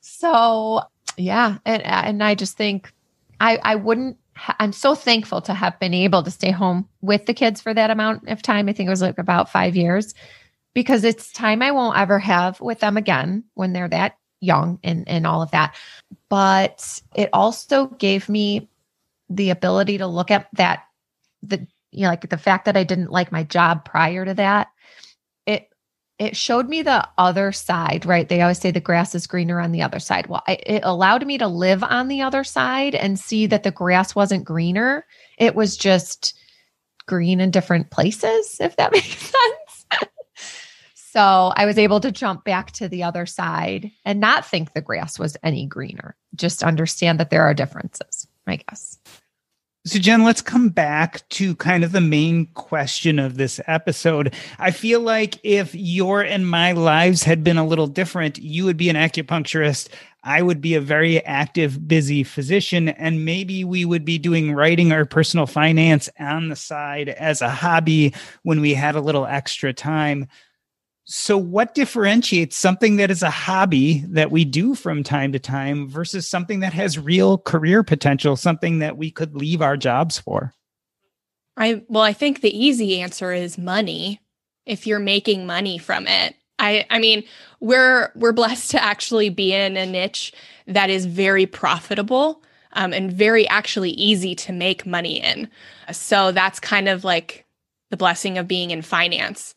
so, yeah. And, and I just think I, I wouldn't I'm so thankful to have been able to stay home with the kids for that amount of time. I think it was like about five years because it's time I won't ever have with them again when they're that young and, and all of that. But it also gave me the ability to look at that, the, you know, like the fact that I didn't like my job prior to that it showed me the other side, right? They always say the grass is greener on the other side. Well, I, it allowed me to live on the other side and see that the grass wasn't greener. It was just green in different places, if that makes sense. so I was able to jump back to the other side and not think the grass was any greener, just understand that there are differences, I guess. So, Jen, let's come back to kind of the main question of this episode. I feel like if your and my lives had been a little different, you would be an acupuncturist. I would be a very active, busy physician, and maybe we would be doing writing or personal finance on the side as a hobby when we had a little extra time. So, what differentiates something that is a hobby that we do from time to time versus something that has real career potential, something that we could leave our jobs for? I well, I think the easy answer is money. If you're making money from it, I I mean, we're we're blessed to actually be in a niche that is very profitable um, and very actually easy to make money in. So that's kind of like the blessing of being in finance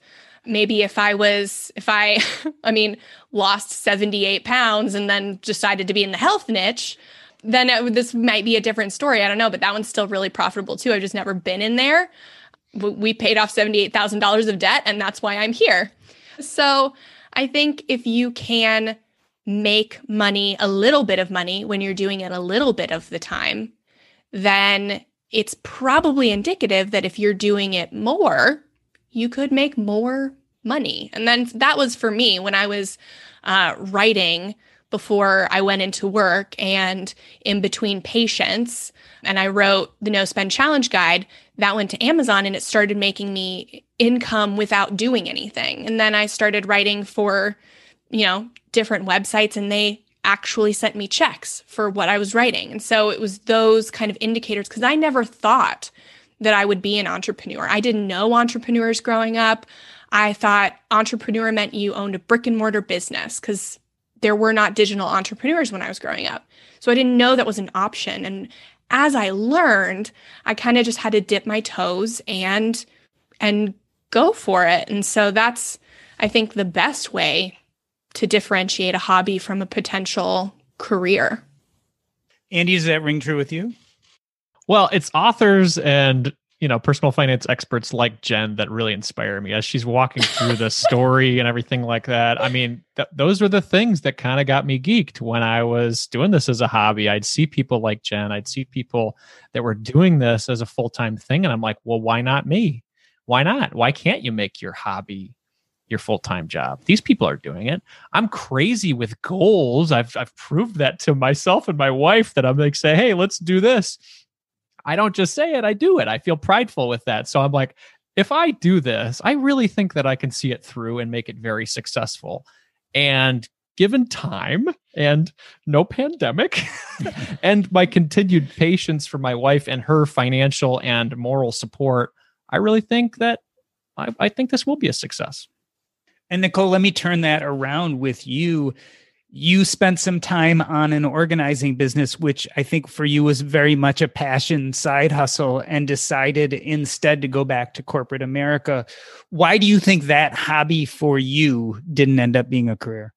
maybe if I was, if I, I mean, lost 78 pounds and then decided to be in the health niche, then it, this might be a different story. I don't know, but that one's still really profitable too. I've just never been in there. We paid off $78,000 of debt, and that's why I'm here. So I think if you can make money, a little bit of money, when you're doing it a little bit of the time, then it's probably indicative that if you're doing it more, you could make more money. And then that was for me when I was uh, writing before I went into work and in between patients. And I wrote the No Spend Challenge Guide that went to Amazon and it started making me income without doing anything. And then I started writing for, you know, different websites and they actually sent me checks for what I was writing. And so it was those kind of indicators because I never thought that I would be an entrepreneur. I didn't know entrepreneurs growing up. I thought entrepreneur meant you owned a brick and mortar business because there were not digital entrepreneurs when I was growing up. So I didn't know that was an option. And as I learned, I kind of just had to dip my toes and and go for it. And so that's I think the best way to differentiate a hobby from a potential career. Andy, does that ring true with you? Well, it's authors and you know personal finance experts like Jen that really inspire me as she's walking through the story and everything like that. I mean, th- those are the things that kind of got me geeked when I was doing this as a hobby. I'd see people like Jen, I'd see people that were doing this as a full time thing, and I'm like, well, why not me? Why not? Why can't you make your hobby your full-time job. These people are doing it. I'm crazy with goals. I've I've proved that to myself and my wife that I'm like say, "Hey, let's do this." I don't just say it, I do it. I feel prideful with that. So I'm like, if I do this, I really think that I can see it through and make it very successful. And given time and no pandemic and my continued patience for my wife and her financial and moral support, I really think that I, I think this will be a success. And Nicole, let me turn that around with you you spent some time on an organizing business, which I think for you was very much a passion side hustle, and decided instead to go back to corporate America. Why do you think that hobby for you didn't end up being a career?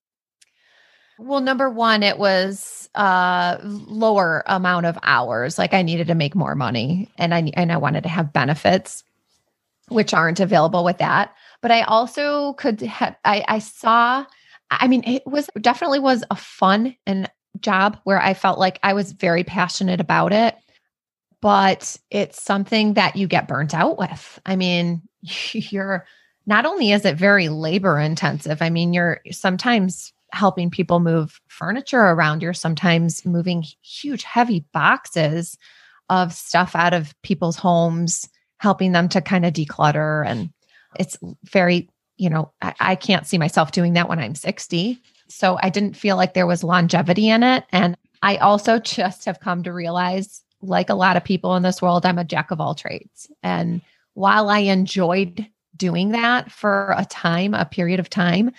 Well, number one, it was uh lower amount of hours. Like I needed to make more money and I and I wanted to have benefits, which aren't available with that. But I also could have I, I saw I mean, it was definitely was a fun and job where I felt like I was very passionate about it, but it's something that you get burnt out with. I mean, you're not only is it very labor intensive, I mean, you're sometimes helping people move furniture around, you're sometimes moving huge, heavy boxes of stuff out of people's homes, helping them to kind of declutter. And it's very you know, I, I can't see myself doing that when I'm 60. So I didn't feel like there was longevity in it. And I also just have come to realize, like a lot of people in this world, I'm a jack of all trades. And while I enjoyed doing that for a time, a period of time,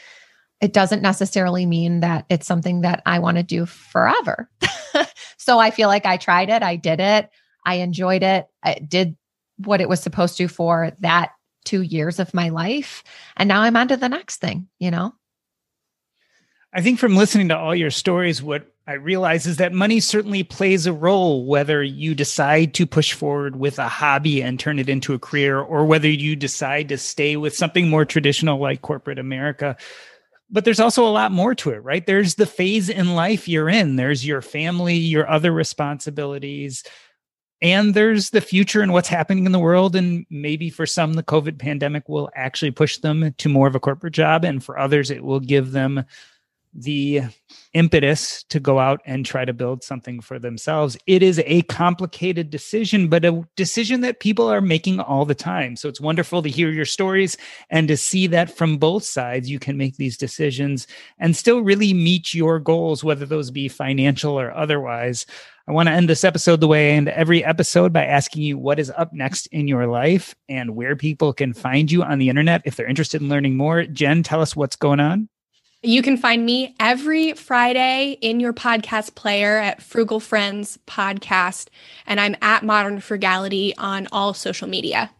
it doesn't necessarily mean that it's something that I want to do forever. so I feel like I tried it, I did it, I enjoyed it, I did what it was supposed to for that two years of my life. And now I'm on to the next thing, you know? I think from listening to all your stories, what I realize is that money certainly plays a role, whether you decide to push forward with a hobby and turn it into a career, or whether you decide to stay with something more traditional like corporate America. But there's also a lot more to it, right? There's the phase in life you're in, there's your family, your other responsibilities, and there's the future and what's happening in the world. And maybe for some, the COVID pandemic will actually push them to more of a corporate job. And for others, it will give them the impetus to go out and try to build something for themselves. It is a complicated decision, but a decision that people are making all the time. So it's wonderful to hear your stories and to see that from both sides, you can make these decisions and still really meet your goals, whether those be financial or otherwise. I want to end this episode the way I end every episode by asking you what is up next in your life and where people can find you on the internet if they're interested in learning more. Jen, tell us what's going on. You can find me every Friday in your podcast player at Frugal Friends Podcast, and I'm at Modern Frugality on all social media.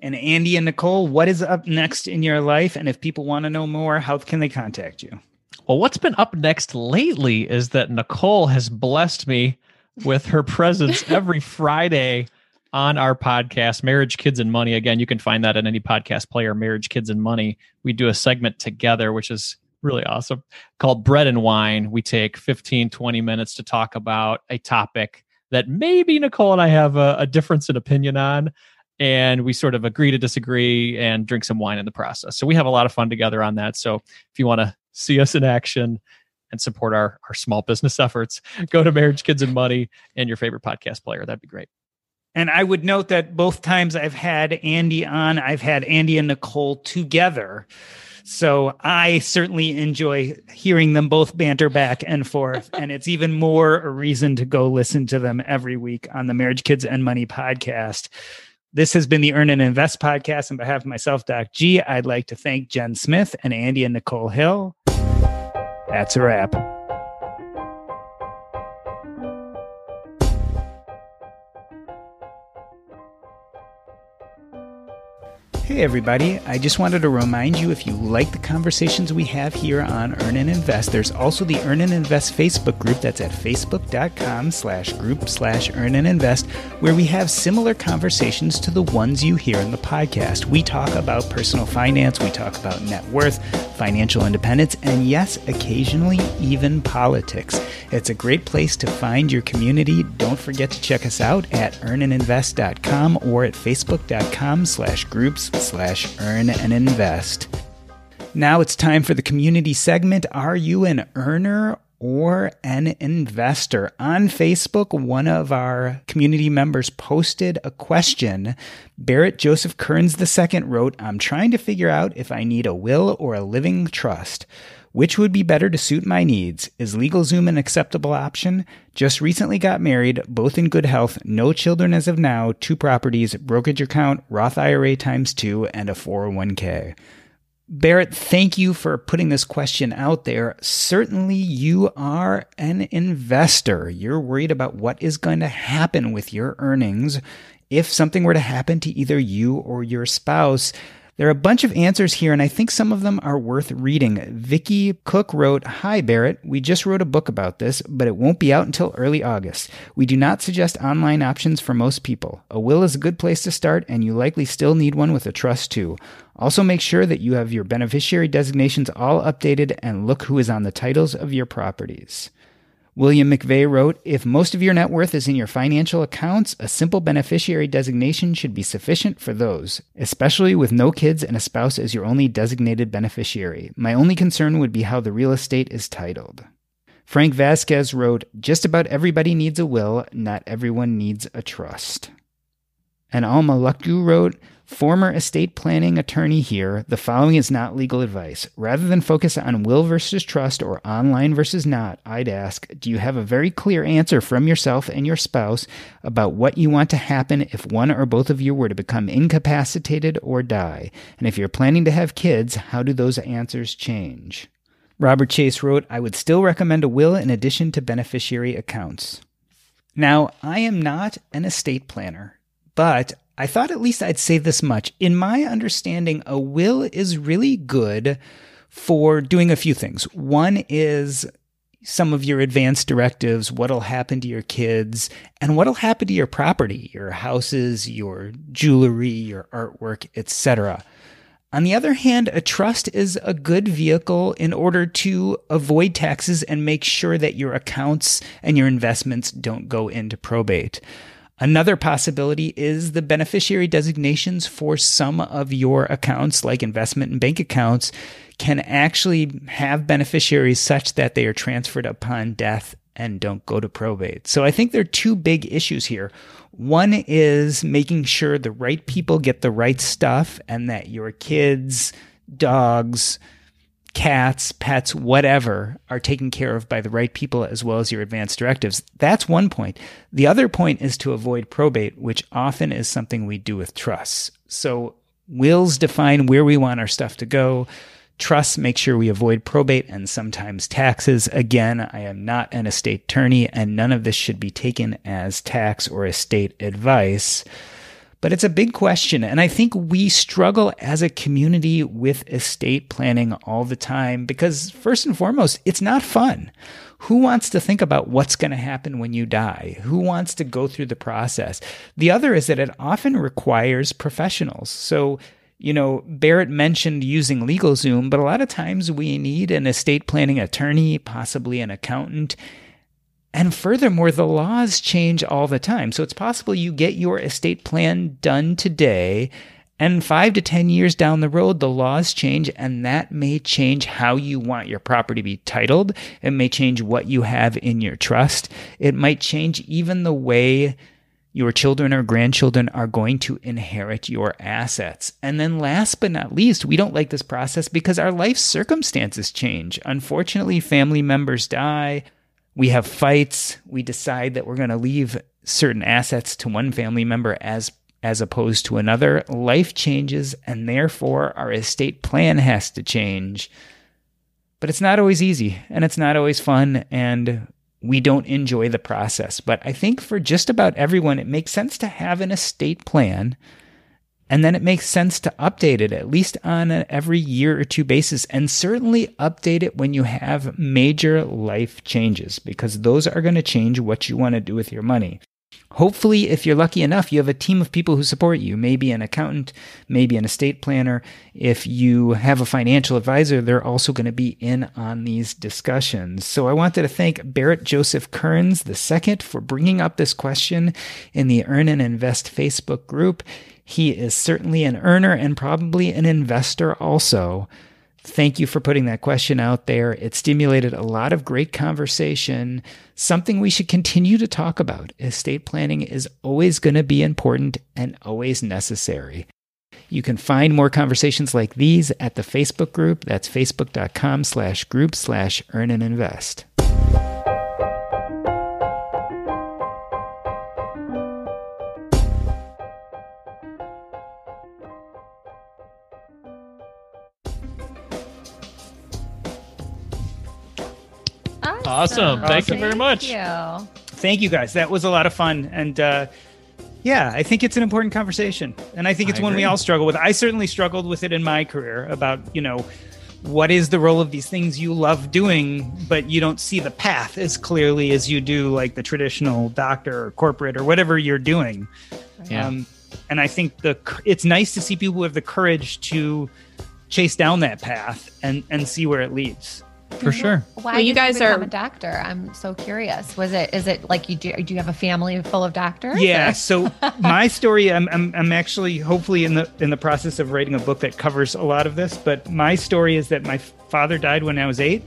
And Andy and Nicole, what is up next in your life? And if people want to know more, how can they contact you? Well, what's been up next lately is that Nicole has blessed me with her presence every Friday on our podcast, Marriage, Kids, and Money. Again, you can find that in any podcast player, Marriage, Kids, and Money. We do a segment together, which is really awesome called Bread and Wine. We take 15, 20 minutes to talk about a topic that maybe Nicole and I have a, a difference in opinion on. And we sort of agree to disagree and drink some wine in the process. So we have a lot of fun together on that. So if you want to see us in action and support our, our small business efforts, go to Marriage, Kids, and Money and your favorite podcast player. That'd be great. And I would note that both times I've had Andy on, I've had Andy and Nicole together. So I certainly enjoy hearing them both banter back and forth. and it's even more a reason to go listen to them every week on the Marriage, Kids, and Money podcast. This has been the Earn and Invest podcast. On behalf of myself, Doc G, I'd like to thank Jen Smith and Andy and Nicole Hill. That's a wrap. Hey, everybody. I just wanted to remind you if you like the conversations we have here on Earn and Invest, there's also the Earn and Invest Facebook group that's at facebook.com slash group slash earn and invest, where we have similar conversations to the ones you hear in the podcast. We talk about personal finance, we talk about net worth, financial independence, and yes, occasionally even politics. It's a great place to find your community. Don't forget to check us out at earnandinvest.com or at facebook.com slash groups slash earn and invest. Now it's time for the community segment. Are you an earner or an investor. On Facebook, one of our community members posted a question. Barrett Joseph Kearns II wrote, I'm trying to figure out if I need a will or a living trust. Which would be better to suit my needs? Is LegalZoom an acceptable option? Just recently got married, both in good health, no children as of now, two properties, brokerage account, Roth IRA times two, and a 401k. Barrett, thank you for putting this question out there. Certainly, you are an investor. You're worried about what is going to happen with your earnings if something were to happen to either you or your spouse. There are a bunch of answers here, and I think some of them are worth reading. Vicky Cook wrote, Hi, Barrett. We just wrote a book about this, but it won't be out until early August. We do not suggest online options for most people. A will is a good place to start, and you likely still need one with a trust too. Also, make sure that you have your beneficiary designations all updated and look who is on the titles of your properties. William McVeigh wrote If most of your net worth is in your financial accounts, a simple beneficiary designation should be sufficient for those, especially with no kids and a spouse as your only designated beneficiary. My only concern would be how the real estate is titled. Frank Vasquez wrote Just about everybody needs a will, not everyone needs a trust. And Alma Lukdu wrote Former estate planning attorney here, the following is not legal advice. Rather than focus on will versus trust or online versus not, I'd ask Do you have a very clear answer from yourself and your spouse about what you want to happen if one or both of you were to become incapacitated or die? And if you're planning to have kids, how do those answers change? Robert Chase wrote, I would still recommend a will in addition to beneficiary accounts. Now, I am not an estate planner, but I thought at least I'd say this much. In my understanding, a will is really good for doing a few things. One is some of your advance directives, what'll happen to your kids, and what'll happen to your property, your houses, your jewelry, your artwork, etc. On the other hand, a trust is a good vehicle in order to avoid taxes and make sure that your accounts and your investments don't go into probate. Another possibility is the beneficiary designations for some of your accounts, like investment and bank accounts, can actually have beneficiaries such that they are transferred upon death and don't go to probate. So I think there are two big issues here. One is making sure the right people get the right stuff and that your kids, dogs, cats, pets, whatever are taken care of by the right people as well as your advance directives. That's one point. The other point is to avoid probate, which often is something we do with trusts. So wills define where we want our stuff to go. Trusts make sure we avoid probate and sometimes taxes. Again, I am not an estate attorney and none of this should be taken as tax or estate advice. But it's a big question. And I think we struggle as a community with estate planning all the time because, first and foremost, it's not fun. Who wants to think about what's going to happen when you die? Who wants to go through the process? The other is that it often requires professionals. So, you know, Barrett mentioned using LegalZoom, but a lot of times we need an estate planning attorney, possibly an accountant. And furthermore, the laws change all the time. So it's possible you get your estate plan done today, and five to 10 years down the road, the laws change, and that may change how you want your property to be titled. It may change what you have in your trust. It might change even the way your children or grandchildren are going to inherit your assets. And then, last but not least, we don't like this process because our life circumstances change. Unfortunately, family members die we have fights. We decide that we're going to leave certain assets to one family member as as opposed to another. Life changes, and therefore our estate plan has to change. But it's not always easy, and it's not always fun, and we don't enjoy the process. But I think for just about everyone, it makes sense to have an estate plan and then it makes sense to update it at least on an every year or two basis, and certainly update it when you have major life changes, because those are going to change what you want to do with your money. Hopefully, if you're lucky enough, you have a team of people who support you, maybe an accountant, maybe an estate planner. If you have a financial advisor, they're also going to be in on these discussions. So I wanted to thank Barrett Joseph Kearns II for bringing up this question in the Earn and Invest Facebook group. He is certainly an earner and probably an investor also. Thank you for putting that question out there. It stimulated a lot of great conversation, something we should continue to talk about. Estate planning is always going to be important and always necessary. You can find more conversations like these at the Facebook group. That's facebook.com slash group slash earn and invest. Awesome. Thank you very much. Thank you. Thank you guys. That was a lot of fun. And uh, yeah, I think it's an important conversation. And I think it's I one we all struggle with. I certainly struggled with it in my career about, you know, what is the role of these things you love doing, but you don't see the path as clearly as you do, like the traditional doctor or corporate or whatever you're doing. Yeah. Um, and I think the it's nice to see people who have the courage to chase down that path and and see where it leads. For sure. Why Well, you did guys become are- a doctor. I'm so curious. Was it? Is it like you do? Do you have a family full of doctors? Yeah. or- So my story, I'm, I'm I'm actually hopefully in the in the process of writing a book that covers a lot of this. But my story is that my father died when I was eight,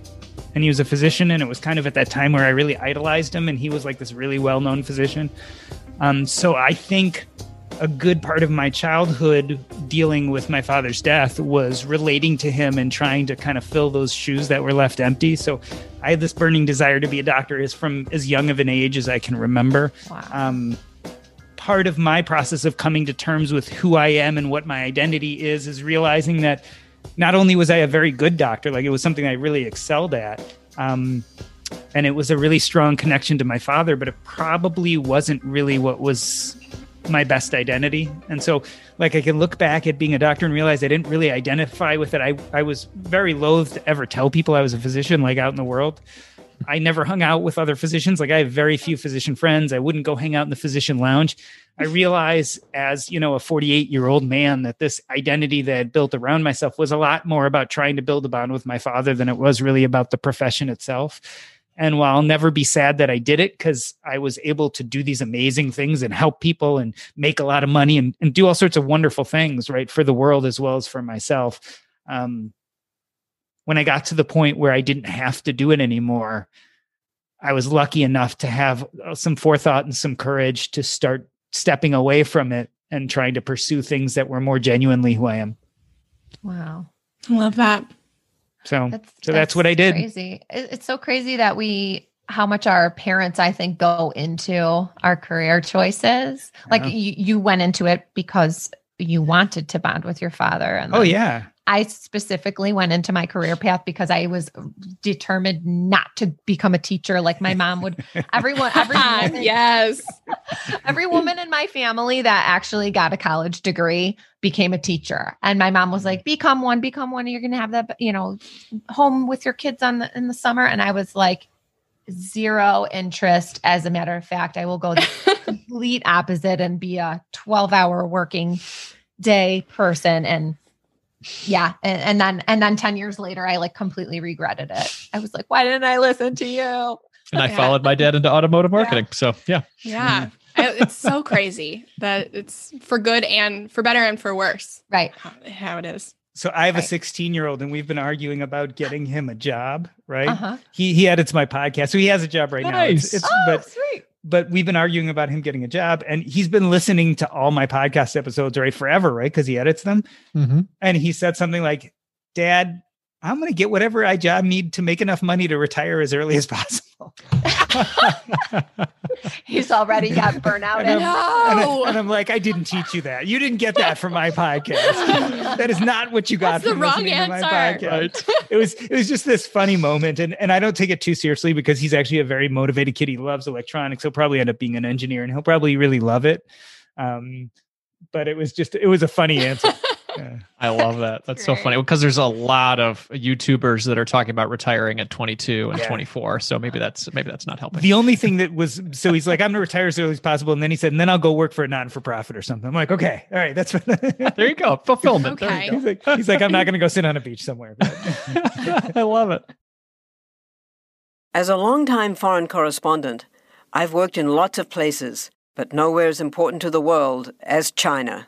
and he was a physician, and it was kind of at that time where I really idolized him, and he was like this really well known physician. Um, so I think a good part of my childhood dealing with my father's death was relating to him and trying to kind of fill those shoes that were left empty. So I had this burning desire to be a doctor as from as young of an age as I can remember. Wow. Um, part of my process of coming to terms with who I am and what my identity is is realizing that not only was I a very good doctor, like it was something I really excelled at. Um, and it was a really strong connection to my father, but it probably wasn't really what was my best identity. And so, like, I can look back at being a doctor and realize I didn't really identify with it. I, I was very loath to ever tell people I was a physician, like out in the world. I never hung out with other physicians. Like, I have very few physician friends. I wouldn't go hang out in the physician lounge. I realize as, you know, a 48 year old man that this identity that I built around myself was a lot more about trying to build a bond with my father than it was really about the profession itself. And while I'll never be sad that I did it because I was able to do these amazing things and help people and make a lot of money and, and do all sorts of wonderful things, right, for the world as well as for myself. Um, when I got to the point where I didn't have to do it anymore, I was lucky enough to have uh, some forethought and some courage to start stepping away from it and trying to pursue things that were more genuinely who I am. Wow. I love that. So, that's, so that's, that's what I did. Crazy. It's so crazy that we, how much our parents, I think, go into our career choices. Like you, you went into it because you wanted to bond with your father. And oh yeah, I specifically went into my career path because I was determined not to become a teacher like my mom would. Everyone, every ah, woman, yes, every woman in my family that actually got a college degree became a teacher. And my mom was like, "Become one, become one. You're going to have that, you know, home with your kids on the in the summer." And I was like, zero interest. As a matter of fact, I will go the complete opposite and be a 12 hour working day person and yeah and, and, then and then 10 years later i like completely regretted it i was like why didn't i listen to you and i yeah. followed my dad into automotive marketing yeah. so yeah yeah it's so crazy that it's for good and for better and for worse right how, how it is so I have right. a 16 year old, and we've been arguing about getting him a job. Right? Uh-huh. He he edits my podcast, so he has a job right nice. now. It's, it's, oh, but, sweet but we've been arguing about him getting a job and he's been listening to all my podcast episodes right forever right because he edits them mm-hmm. and he said something like dad i'm going to get whatever i job need to make enough money to retire as early as possible He's already got burnout. and, I'm, no. and, I, and I'm like, I didn't teach you that. You didn't get that from my podcast. that is not what you got That's from the wrong to my podcast. Right. It was it was just this funny moment, and and I don't take it too seriously because he's actually a very motivated kid. He loves electronics. He'll probably end up being an engineer, and he'll probably really love it. Um, but it was just it was a funny answer. I love that. That's so funny because there's a lot of YouTubers that are talking about retiring at 22 and yeah. 24. So maybe that's maybe that's not helping. The only thing that was so he's like, I'm gonna retire as early as possible, and then he said, and then I'll go work for a non for profit or something. I'm like, okay, all right, that's there you go, fulfillment. Okay. He's like, he's like, I'm not gonna go sit on a beach somewhere. I love it. As a longtime foreign correspondent, I've worked in lots of places, but nowhere as important to the world as China.